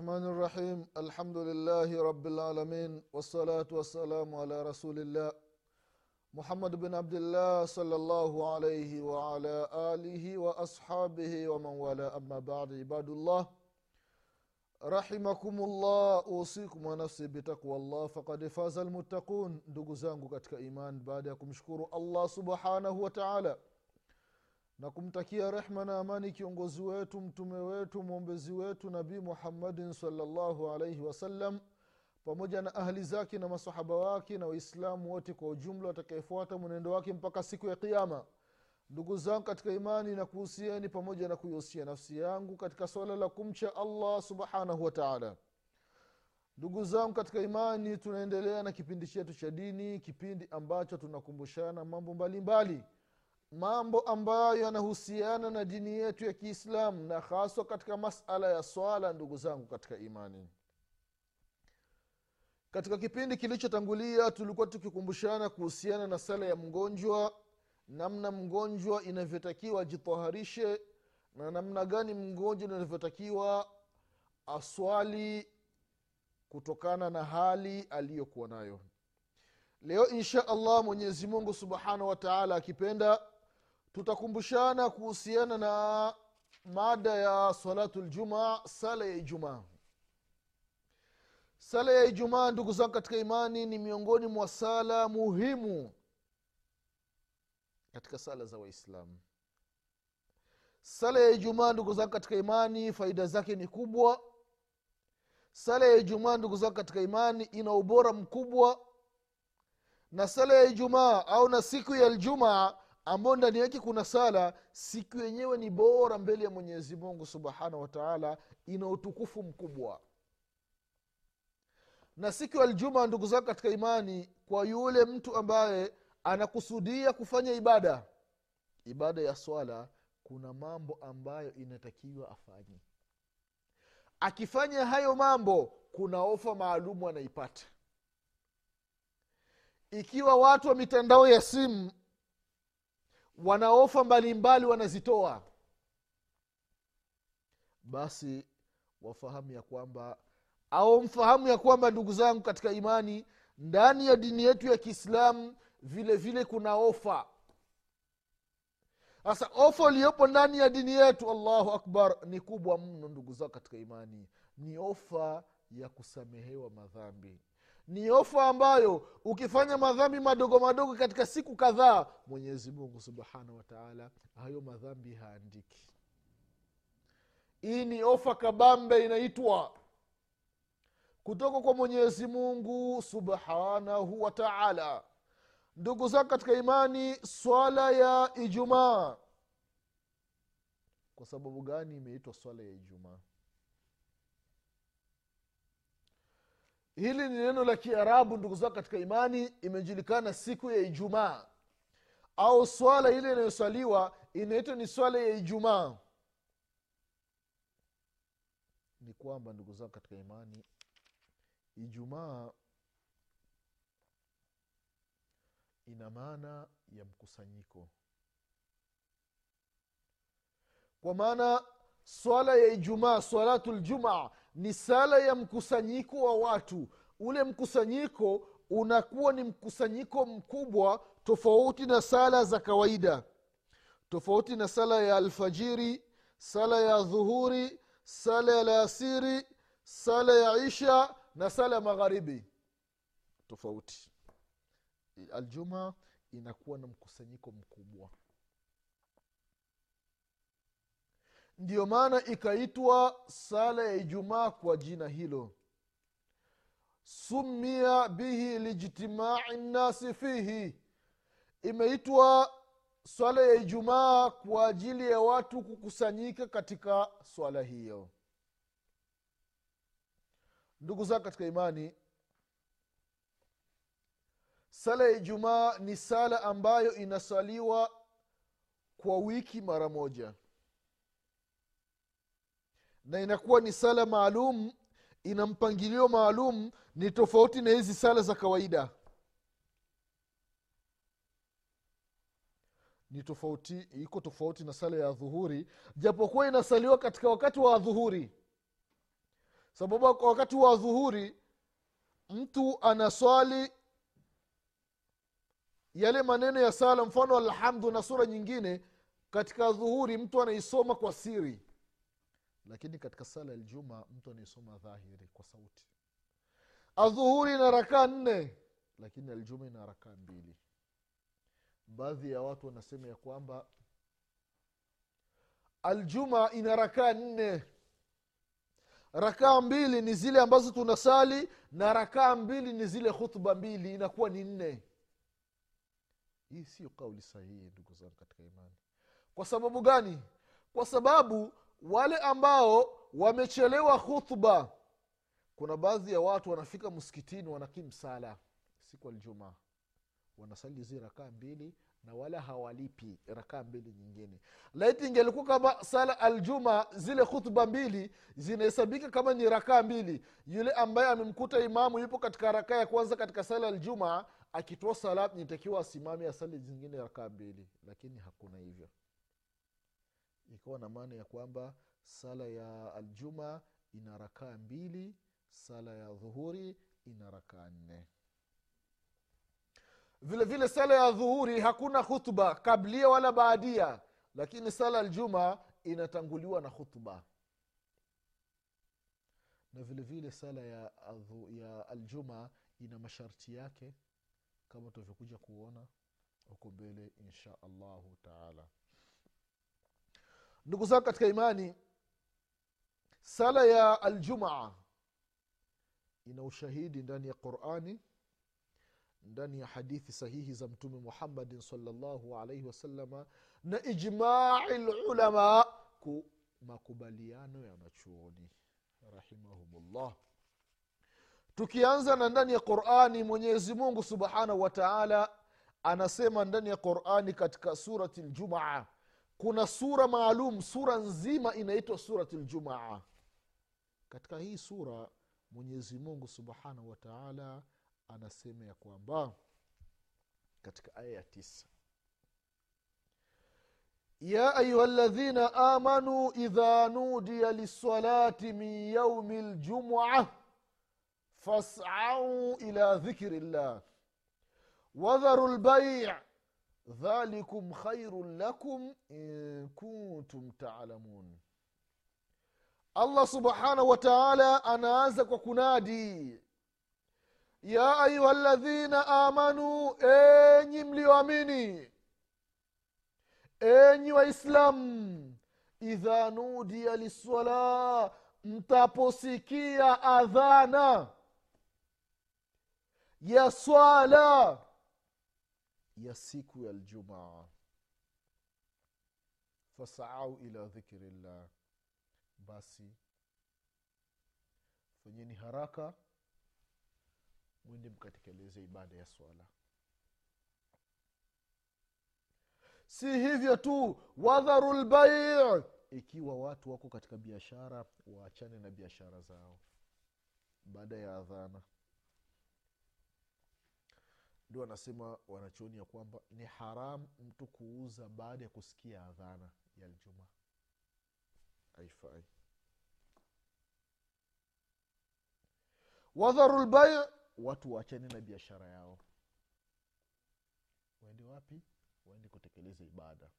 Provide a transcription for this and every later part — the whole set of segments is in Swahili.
الله الرحمن الرحيم. الحمد لله رب العالمين والصلاة والسلام على رسول الله محمد بن عبد الله صلى الله عليه وعلى آله وأصحابه ومن والاه. أما بعد عباد الله رحمكم الله. أوصيكم ونفسي بتقوى الله. فقد فاز المتقون. ndugu zangu katika iman subhanahu wa taala na kumtakia rehma na amani kiongozi wetu mtume wetu mwombezi wetu nabii muhammadin salllahu alaihi wasallam pamoja na ahli zake na masahaba wake na waislamu wote kwa ujumla watakaefuata mwenendo wake mpaka siku ya kiama ndugu zangu katika imani na kuhusieni pamoja na kuihusia nafsi yangu katika swala la kumcha allah subhanahu wa ndugu zangu katika imani tunaendelea na kipindi chetu cha dini kipindi ambacho tunakumbushana mambo mbalimbali. mbali mambo ambayo yanahusiana na dini yetu ya kiislamu na haswa katika masala ya swala ndugu zangu katika imani. Katika kipindi kilichotangulia tulikuwa tukikumbushana kuhusiana na sala ya mgonjwa namna mgonjwa inavyotakiwa ajitaharishe na namna gani mgonjwa inavyotakiwa aswali kutokana na hali aliyokuwa nayo. Leo insha allah mwenyezi mungu subhanahu wataala akipenda tutakumbushana kuhusiana na mada ya salatu ljumaa sala ya ijumaa. Sala ya ijumaa ndugu zangu katika imani ni miongoni mwa sala muhimu katika sala za waislamu. Sala ya ijumaa ndugu zangu katika imani faida zake ni kubwa. Sala ya ijumaa ndugu zangu katika imani ina ubora mkubwa. Na sala ya ijumaa au na siku ya ljumaa ambayo ndani yake kuna sala siku yenyewe ni bora mbele ya mwenyezi mungu subhanahu wataala ina utukufu mkubwa. Na siku ya aljuma ndugu zako katika imani kwa yule mtu ambaye anakusudia kufanya ibada ibada ya swala kuna mambo ambayo inatakiwa afanye. Akifanya hayo mambo kuna ofa maalumu anaipata. Ikiwa watu wa mitandao ya simu wana ofa mbalimbali wanazitoa. Basi wafahamu ya kwamba au mfahamu ya kwamba ndugu zangu katika imani ndani ya dini yetu ya kiislamu vile vile kuna ofa. Sasa ofa iliyopo ndani ya dini yetu allahu akbar ni kubwa mno ndugu zao katika imani. Ni ofa ya kusamehewa madhambi ni ofa ambayo ukifanya madhambi madogo madogo katika siku kadhaa mwenyezi mungu subhanahu wataala hayo madhambi haandiki. Hii ni ofa kabambe inaitwa kutoka kwa mwenyezi mungu subhanahu wataala ndugu zako katika imani swala ya ijumaa. Kwa sababu gani imeitwa swala ya ijumaa hili ni neno la kiarabu ndugu zao katika imani imejulikana siku ya ijumaa. Au swala ile inayoswaliwa inaitwa ni swala ya ijumaa. Ni kwamba ndugu zao katika imani ijumaa ina maana ya mkusanyiko. Kwa maana swala ya ijumaa swalatu ljumaa ni sala ya mkusanyiko wa watu. Ule mkusanyiko unakuwa ni mkusanyiko mkubwa tofauti na sala za kawaida. Tofauti na sala ya alfajiri sala ya dhuhuri sala ya lasiri sala ya isha na sala ya magharibi. Tofauti. Aljuma inakuwa na mkusanyiko mkubwa ndiyo maana ikaitwa sala ya ijumaa kwa jina hilo. Sumia bihi lijtimai nnasi fihi. Imeitwa swala ya ijumaa kwa ajili ya watu kukusanyika katika swala hiyo. Ndugu zako katika imani sala ya ijumaa ni sala ambayo inasaliwa kwa wiki mara moja na inakuwa ni sala maalum ina mpangilio maalum ni tofauti na hizi sala za kawaida. Ni tofauti iko tofauti na sala ya dhuhuri japokuwa inasaliwa katika wakati wa dhuhuri sababu wakati wa dhuhuri mtu anaswali yale maneno ya sala mfano alhamdu na sura nyingine katika dhuhuri mtu anaisoma kwa siri lakini katika sala ya ljuma mtu anaisoma dhahiri kwa sauti. Adhuhuri ina rakaa nne lakini aljuma ina rakaa mbili. Baadhi ya watu wanasema ya kwamba aljuma ina rakaa nne. Rakaa mbili ni zile ambazo tunasali na rakaa mbili ni zile khutba mbili inakuwa ni nne. Hii sio kauli sahihi ndugu zangu katika imani. Kwa sababu gani? Kwa sababu wale ambao wamechelewa khutba. Kuna baadhi ya watu wanafika msikitini wanakim sala siku aljumaa wanasali hizi rakaa mbili na wala hawalipi rakaa mbili nyingine. Laiti ingelikuwa kama sala aljuma zile khutba mbili zinahesabika kama ni rakaa mbili. Yule ambaye amemkuta imamu yupo katika rakaa ya kwanza katika sala aljuma akitoa salat nitakiwa asimame asali zingine rakaa mbili. Lakini hakuna hivyo ikawa na maana ya kwamba sala ya aljuma ina rakaa mbili sala ya dhuhuri ina rakaa nne. Vile vile sala ya dhuhuri hakuna khutba kablia wala baadia lakini sala aljuma inatanguliwa na khutba. Na vile vile sala ya, ya aljuma ina masharti yake kama tutavyokuja kuona huko mbele insha allahu taala ndugu zangu katika imani sala ya aljumaa ina ushahidi ndani ya qurani ndani ya hadithi sahihi za mtume muhammadin salllahu alaihi wasalama na ijmai lulama ku makubaliano ya machuoni rahimahumullah. Tukianza na ndani ya qurani mwenyezi mungu subhanahu wa taala anasema ndani ya qurani katika surati ljumaa kuna sura maalum sura nzima inaitwa surati ljumaa katika hii sura mwenyezi mungu subhanahu wa anasema ya kwamba katika aya ya tisa ya ayuha ladhina amanuu idha nudiya lissalati min yaumi ljumua fasau ila dhikri llah wadharu lbai dhalikum khairun lakum in kuntum talamun. Allah subhanahu wa taala anaanza kwa kunadi. Ya ayuha ladhina amanuu enyi mlioamini. Enyi waislamu idha nudiya lissala mtaposikia adhana ya swala ya siku ya ljumaa fasaau ila dhikri llah basi fanyeni haraka mwende mkatekeleze ibada ya swala. Si hivyo tu wadharu lbai ikiwa watu wako katika biashara waachane na biashara zao. Baada ya adhana ndio wanasema wanachuoni ya kwamba ni haram mtu kuuza baada ya kusikia adhana ya ljuma haifai. Wadharu lbaya watu waachane na biashara yao. Waende wapi? Waende kutekeleza ibada.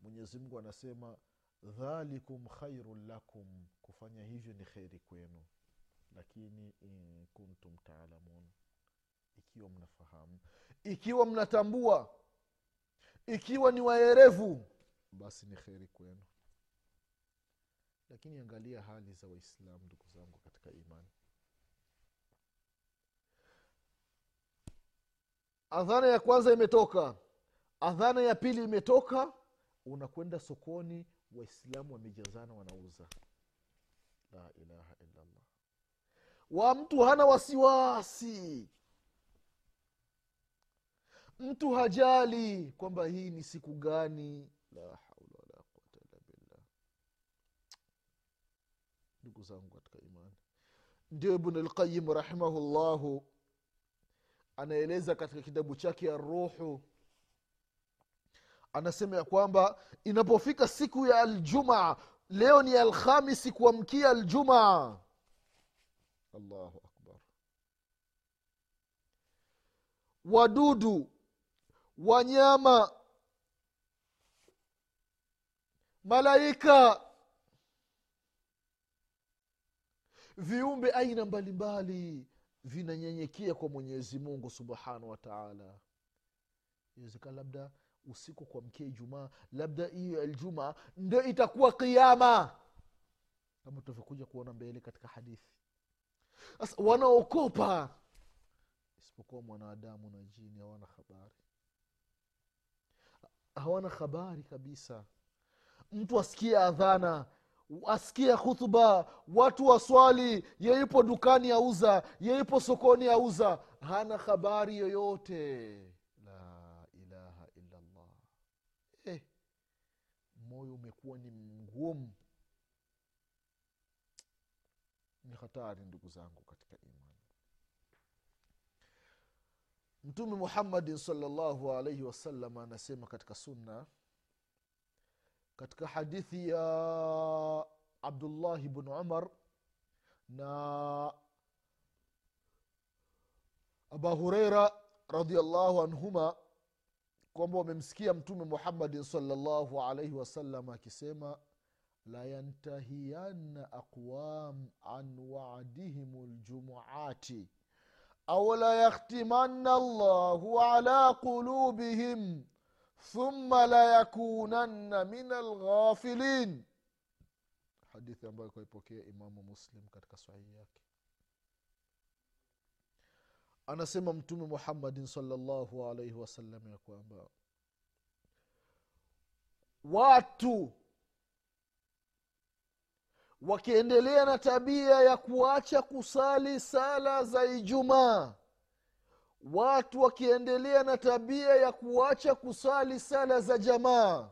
Mwenyezimngu anasema dhalikum khairun lakum. Kufanya hivyo ni kheri kwenu. Lakini in kuntum taalamun ikiwa mnafahamu. Ikiwa mnatambua. Ikiwa ni waerevu. Basi ni kheri kwenu. Lakini angalia hali za waislamu ndugu zangu katika imani. Adhana ya kwanza imetoka. Adhana ya pili imetoka. Unakwenda sokoni waislamu wamejazana wanauza. La ilaha illallah. Wa mtu hana wasiwasi mtu hajali kwamba hii ni siku gani. La haula wala quwata illa billah. Ndugu zangu katika imani. Ndio ibnulqayim rahimahullahu anaeleza katika kitabu chake aruhu anasema ya kwamba inapofika siku ya aljumaa leo ni alhamisi kuamkia aljumaa allahu akbar. Wadudu wanyama. Malaika. Viumbe aina mbalimbali vinanyenyekea kwa mwenyezi mungu subhanahu wa taala. Inawezekana labda usiku kuamkia ijumaa labda hiyo aljumaa ndo itakuwa kiama kama tutavyokuja kuona mbele katika hadithi. Sasa wanaokopa isipokuwa mwanadamu na jini hawana habari hawana habari kabisa. Mtu asikie adhana asikie khutba watu waswali yeipo dukani auza yeipo sokoni auza. Hana habari yoyote. La ilaha illallah. Eh, moyo umekuwa ni mgumu. Ni hatari ndugu zangu katika imani mtume muhammadin salllahu alaihi wasallam anasema katika sunna katika hadithi ya abdullahi bnu umar na aba hureira radiallahu anhuma kwamba wamemsikia mtume muhammadin salllahu alaihi wasallam akisema layantahiyanna aqwam an wadihim ljumuati أو ليختمن الله على قلوبهم ثم لا يكونن من الغافلين. حديث أبو يقول إمام مسلم قد كسعيك أنا سممت محمد صلى الله عليه وسلم يقول أبو واتو wakiendelea na tabia ya kuacha kusali sala za ijumaa. Watu wakiendelea na tabia ya kuacha kusali sala za jamaa.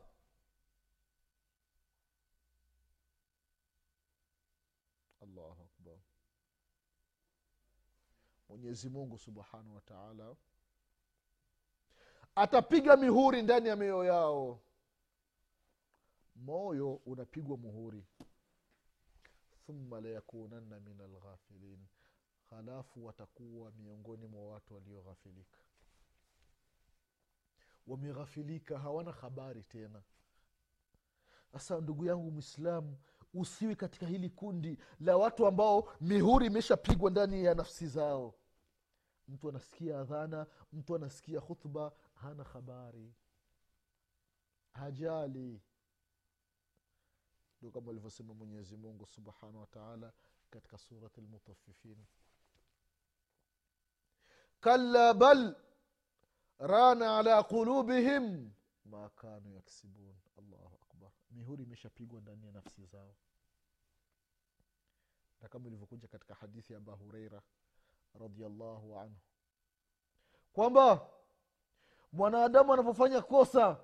Allahu mwenyezi mungu subhanahu wa taala atapiga mihuri ndani ya mioyo yao. Moyo unapigwa muhuri thumma layakunanna min alghafilin. Halafu watakuwa miongoni mwa watu walioghafilika. Wameghafilika hawana habari tena. Sasa ndugu yangu mwislamu usiwi katika hili kundi la watu ambao mihuri imeshapigwa ndani ya nafsi zao. Mtu anasikia adhana mtu anasikia khutba hana habari. Hajali ndio kama alivyosema mwenyezi mungu subhanahu wataala katika surati lmutafifin kalla bal rana ala qulubihim ma kanu yaksibun. Allahu akbar. Mihuri imeshapigwa ndani ya nafsi zao. Na kama ilivyokuja katika hadithi ya abahureira radiallahu anhu. Kwamba mwanadamu anapofanya kosa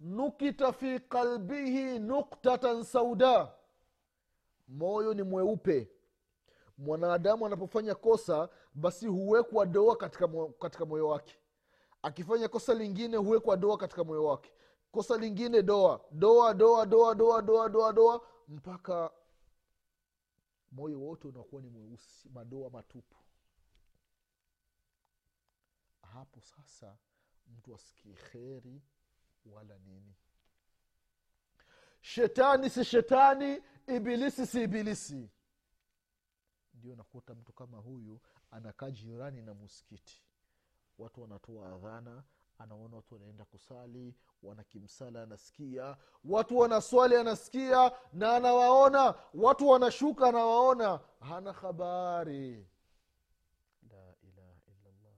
nukita fi qalbihi nuktatan sauda. Moyo ni mweupe. Mwanadamu anapofanya kosa basi huwekwa doa katika, katika moyo wake. Akifanya kosa lingine huwekwa doa katika moyo wake. Kosa lingine doa. Doa doa doa doa doa doa doa mpaka moyo wote unakuwa ni mweusi madoa matupu. Hapo sasa mtu asikie kheri wala nini. Shetani si shetani ibilisi si ibilisi. Ndio nakuta mtu kama huyu anakaa jirani na muskiti watu wanatoa adhana anaona watu wanaenda kusali wanakimsala anasikia. Watu wanaswali anasikia na anawaona. Watu wanashuka anawaona. Hana habari. La ilaha illallah.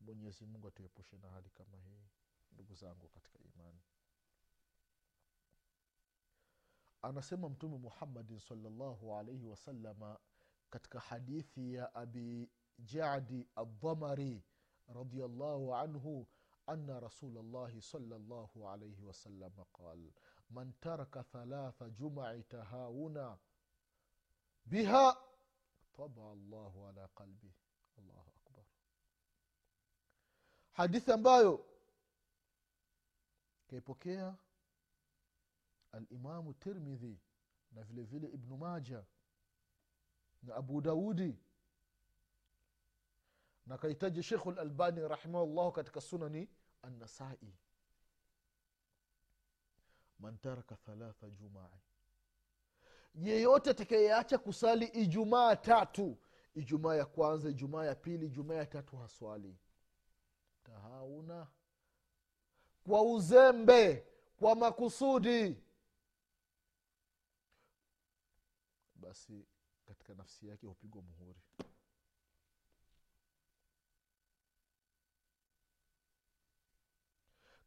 Mwenyezi mungu atuepushe na hali kama hii ndugu zangu katika imani. Anasema mtume muhammadin salllahu alaihi wasalama katika hadithi ya abi jadi aldhamari radiallahu anhu ana rasulllahi salllahu alaihi wasalama qal man taraka thalatha jumai tahauna biha taba llahu ala qalbih allahu akbar. Hadithi ambayo kaipokea alimamu tirmidhi na vile vile ibnu maja na abu daudi. Na kahitaji shekhu lalbani rahimahullahu katika sunani annasai. Man taraka thalatha jumai. Yeyote atakayeacha kusali ijumaa tatu ijumaa ya kwanza ijumaa ya pili ijumaa ya tatu haswali. Tahauna kwa uzembe kwa makusudi. Basi katika nafsi yake hupigwa muhuri.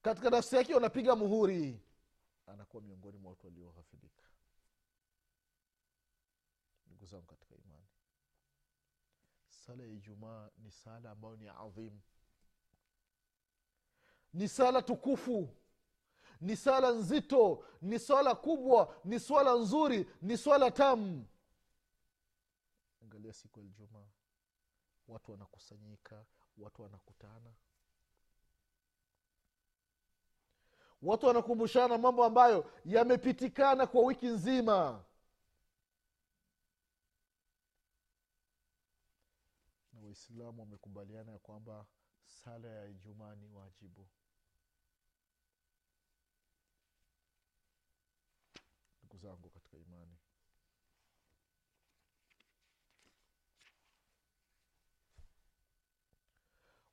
Katika nafsi yake wanapiga muhuri anakuwa miongoni mwa watu walioghafilika. Ndugu zangu katika imani sala ya ijumaa ni sala ambayo ni adhimu ni sala tukufu. Ni sala nzito. Ni swala kubwa. Ni swala nzuri. Ni swala tamu. Angalia siku ya ijumaa. Watu wanakusanyika. Watu wanakutana. Watu wanakumbushana mambo ambayo yamepitikana kwa wiki nzima. Na waislamu wamekubaliana ya kwamba sala ya ijumaa ni wajibu zangu katika imani.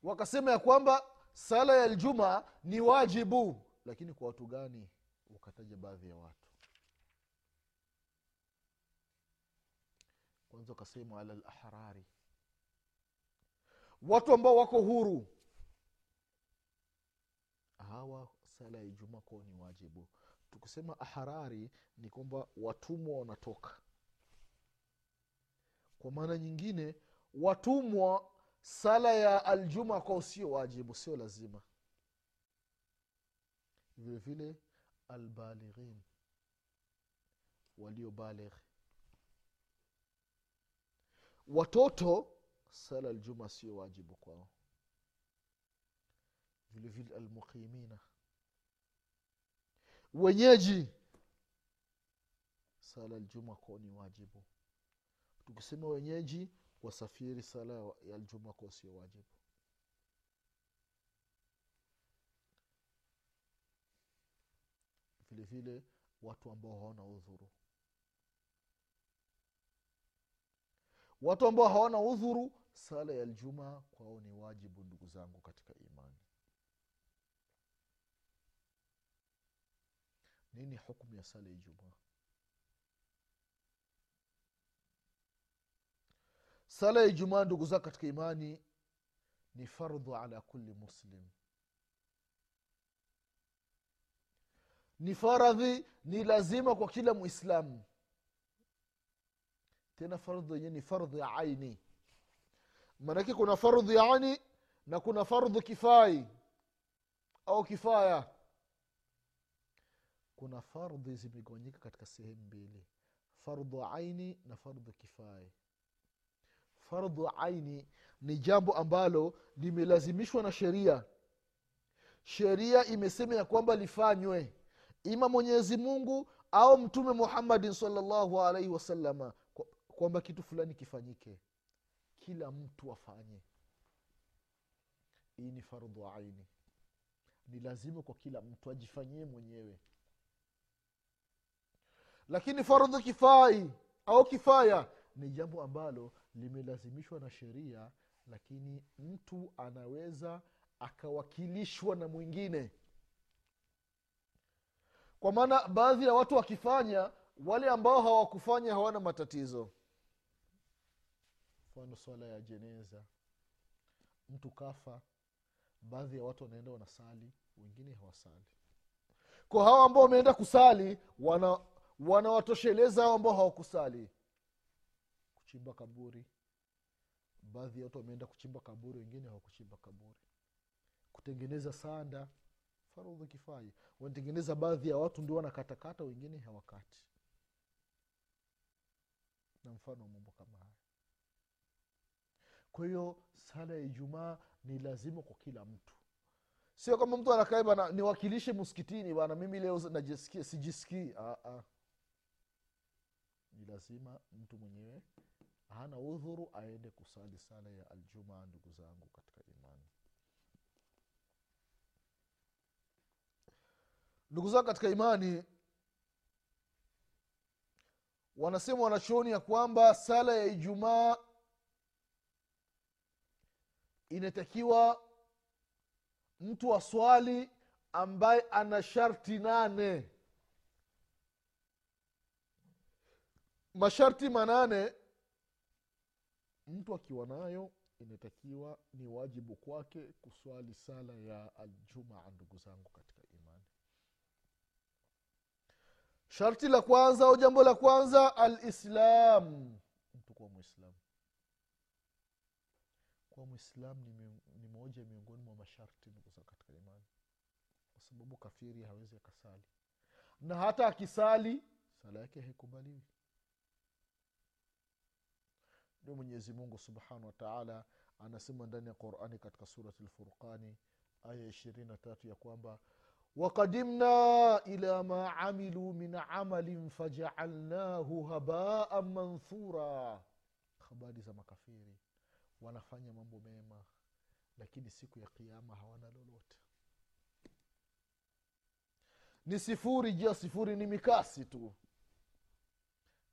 Wakasema ya kwamba sala ya ljuma ni wajibu lakini kwa watu gani? Wakataja baadhi ya watu. Kwanza wakasema ala lahrari watu ambao wako huru. Hawa sala ya ijumaa kwao ni wajibu tukisema aharari ni kwamba watumwa wanatoka. Kwa maana nyingine watumwa sala ya aljuma kwao sio wajibu sio lazima. Vile vile albalighin waliobaligh watoto sala aljuma sio wajibu kwao. Vile vile almuqimina wenyeji. Sala aljuma kwao ni wajibu. Tukisema wenyeji wasafiri sala ya aljuma kwao sio wajibu. Vile vile watu ambao hawana udhuru. Watu ambao hawana udhuru sala ya ljuma kwao ni wajibu ndugu zangu katika imani nini hukmu ya sala ya ijumaa? Sala ya ijumaa ndugu za katika imani ni fardhu ala kuli muslim. Ni faradhi ni lazima kwa kila mwislamu tena fardhu yenyewe ni fardhu ya aini. Maanake kuna fardhu ya na kuna fardhu kifai au kifaya kuna fardhi zimegawanyika katika sehemu mbili. Fardhu aini na fardhu kifai. Fardhu aini ni jambo ambalo limelazimishwa na sheria. Sheria imesema ya kwamba lifanywe. Ima mwenyezi mungu au mtume muhammadin salllahu alaihi wasalama kwamba kitu fulani kifanyike. Kila mtu afanye. Hii ni fardhu aini. Ni lazima kwa kila mtu ajifanyie mwenyewe lakini fardhu kifai au kifaya ni jambo ambalo limelazimishwa na sheria lakini mtu anaweza akawakilishwa na mwingine. Kwa maana baadhi ya watu wakifanya wale ambao hawakufanya hawana matatizo. Mfano swala ya jeneza. Mtu kafa baadhi ya watu wanaenda wanasali wengine hawasali. Kwa hawa ambao wameenda kusali wana wanawatosheleza hao ambao hawakusali. Kuchimba kaburi. Baadhi ya watu wameenda kuchimba kaburi wengine hawakuchimba kaburi. Kutengeneza sanda. Farudhu kifai. Wanatengeneza baadhi ya watu ndio wanakatakata wengine hawakati. Na mfano wa mambo kama haya. Kwa hiyo sala ya ijumaa ni lazima kwa kila mtu. Sio kama mtu anakaa niwakilishe msikitini bana mimi leo najisikia sijisikii. Ah, ah. Ni lazima mtu mwenyewe hana udhuru aende kusali sala ya aljumaa ndugu zangu katika imani. Ndugu zangu katika imani wanasema wanachuoni ya kwamba sala ya ijumaa inatakiwa mtu aswali ambaye ana sharti nane masharti manane mtu akiwa nayo inatakiwa ni wajibu kwake kuswali sala ya aljumaa ndugu zangu katika imani. Sharti la kwanza au jambo la kwanza alislam. Mtu kuwa mwislam kuwa mwislam ni, ni moja miongoni mwa masharti ndugu zangu katika imani. Kwa sababu kafiri hawezi akasali. Na hata akisali sala yake haikubaliwi ndio mwenyezi mungu subhanahu wa taala anasema ndani ya qurani katika surati lfurqani aya ishirini na tatu ya kwamba waqadimna ila ma amilu min amalin fajaalnahu habaan manthura. Habari za makafiri wanafanya mambo mema lakini siku ya kiama hawana lolote. Ni sifuri jia sifuri ni mikasi tu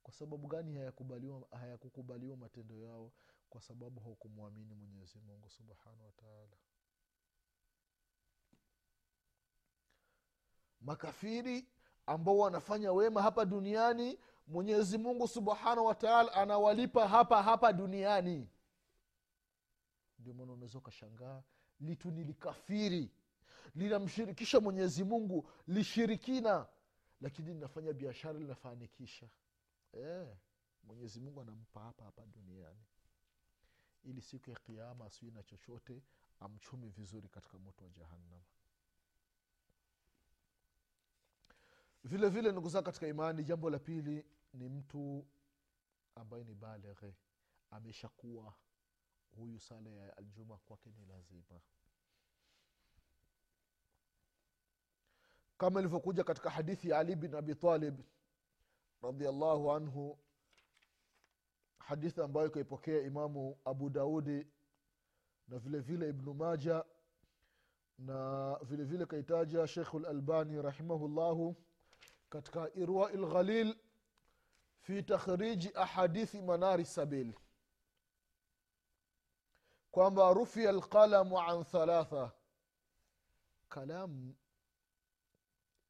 kwa sababu gani hayakukubaliwa hayakukubaliwa matendo yao? Kwa sababu haukumwamini mwenyezi subhanahu wataala makafiri ambao wanafanya wema hapa duniani mwenyezi mungu subhanahu wataala anawalipa hapa hapa duniani. Ndio maana unaweza ukashangaa litu ni likafiri linamshirikisha mwenyezi mungu lishirikina. Lakini linafanya biashara linafanikisha e, mwenyezi mungu anampa hapa hapa duniani. Ili siku ya kiama asiwi na chochote amchumi vizuri katika moto wa jahannam. Vile vile ndugu katika imani jambo la pili ni mtu ambaye ni baleghe ameshakuwa. Huyu sala ya aljuma kwake ni lazima. Kama ilivyokuja katika hadithi ya ali bin abi talib radiallahu anhu hadithi ambayo ikaipokea imamu abu daudi na vile vile ibnu maja na vile vile kaitaja shekhu lalbani rahimahullahu katika irwai lghalil fi takhriji ahadithi manari sabil. Kwamba rufia lqalamu an thalatha. Kalamu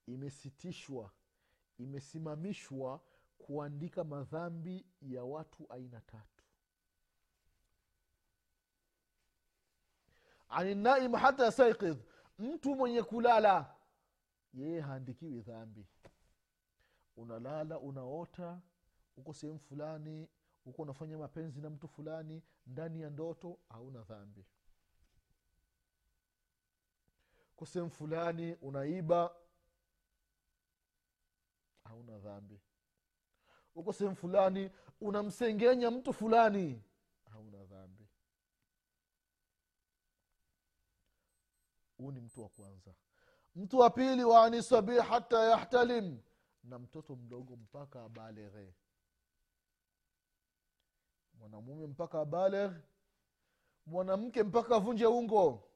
imesitishwa imesimamishwa kuandika madhambi ya watu aina tatu. Aninaim hata yastaikidh mtu mwenye kulala yeye haandikiwi dhambi. Unalala unaota uko sehemu fulani uko unafanya mapenzi na mtu fulani ndani ya ndoto hauna dhambi. Uko sehemu fulani unaiba hauna dhambi. Uko sehemu fulani unamsengenya mtu fulani hauna dhambi. Huu ni mtu wa kwanza. Mtu wa pili waani sabii hata yahtalim na mtoto mdogo mpaka abaleghe. Mwanamume mpaka abalegh mwanamke mpaka avunje ungo.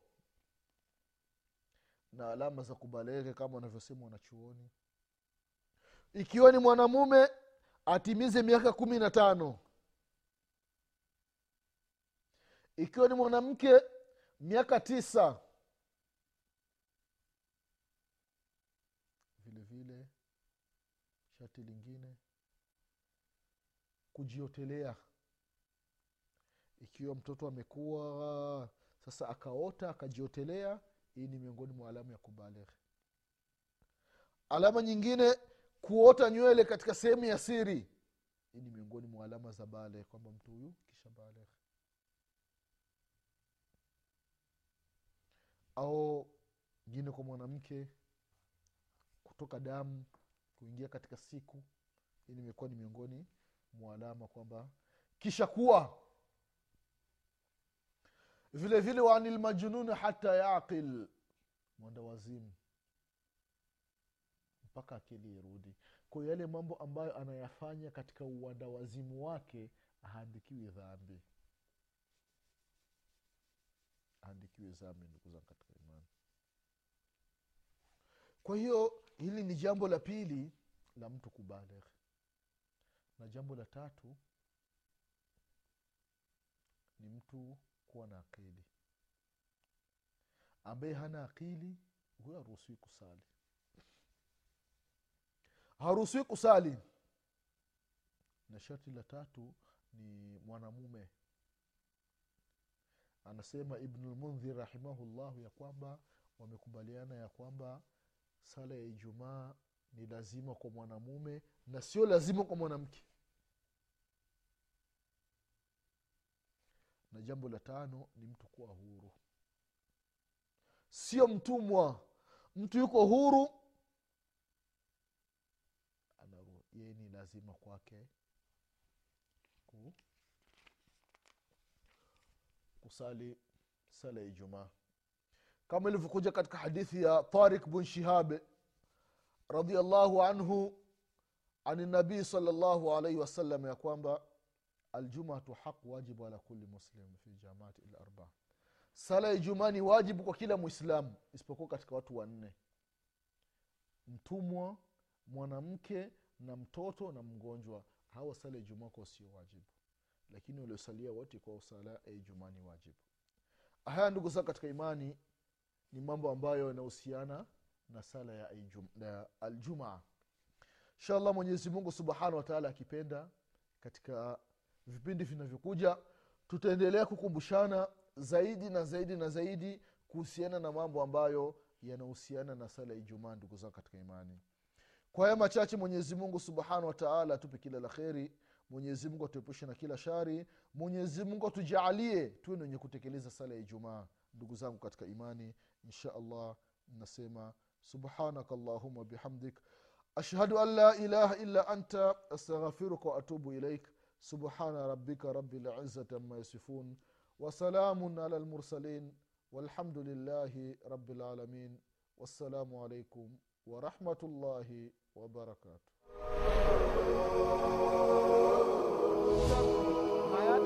Na alama za kubaleghe kama wanavyosema wanachuoni ikiwa ni mwanamume atimize miaka kumi na tano. Ikiwa ni mwanamke miaka tisa. Vile vile shati lingine. Kujiotelea. Ikiwa mtoto amekuwa sasa akaota akajiotelea hii ni miongoni mwa alama ya kubaleghe alama nyingine kuota nywele katika sehemu ya siri. Hii ni miongoni mwa alama za bale kwamba mtu huyu kisha baleghe au ngine kwa mwanamke kutoka damu kuingia katika siku. Hii nimekuwa ni miongoni mwa alama kwamba kisha kuwa. Vile vile waani lmajununi hata yaqil mwanda wazimu mpaka akili irudi. Kwa yale mambo ambayo anayafanya katika uwandawazimu wake ahaandikiwi dhambi. Ahandikiwi dhambi ndugu zangu katika imani. Kwa hiyo hili ni jambo la pili la mtu kubaligh. Na jambo la tatu ni mtu kuwa na akili. Ambaye hana akili huyo haruhusiwi kusali haruhusiwi kusali. Na sharti la tatu ni mwanamume. Anasema ibnulmundhir rahimahullahu ya kwamba wamekubaliana ya kwamba sala ya ijumaa ni lazima kwa mwanamume na sio lazima kwa mwanamke. Na jambo la tano ni mtu kuwa huru. Sio mtumwa. Mtu yuko huru anaru yeye ni lazima kwake ku, kusali sala ya ijumaa. Kama ilivyokuja katika hadithi ya tarik bun shihabe radiallahu anhu ani nabii salllahu alaihi wasallam ya kwamba aljumatu haq wajibu ala kuli muslim fi jamaati larba sala ya ijumaa ni wajibu kwa kila mwislamu isipokuwa katika watu wanne. Mtumwa mwanamke na mtoto na mgonjwa hawa ijumaa kwao sio wajibu. Lakini waliosalia wote kwao sala ya ijumaa ni wajibu. Haya ndugu zao katika imani ni mambo ambayo yanahusiana na sala ya, ya aljumaa inshallah mwenyezi mungu subhanahu wataala akipenda katika vipindi vinavyokuja tutaendelea kukumbushana zaidi na zaidi na zaidi kuhusiana na mambo ambayo yanahusiana na sala ya ijumaa ndugu zangu katika imani kwa haya machache mwenyezi mungu subhanahu wataala atupe kila la kheri mwenyezi mungu atuepushe na kila shari mwenyezi mungu atujaalie tuwe wenye kutekeleza sala ya ijumaa ndugu zangu katika imani insha allah nasema subhanaka allahuma bihamdik ashhadu an la ilaha illa anta astaghfiruka waatubu ilaik subhana rabbika rabi lizati ama yasifun wasalamun ala lmursalin والحمد لله رب العالمين والسلام عليكم ورحمة الله wabarakatuh Hayat.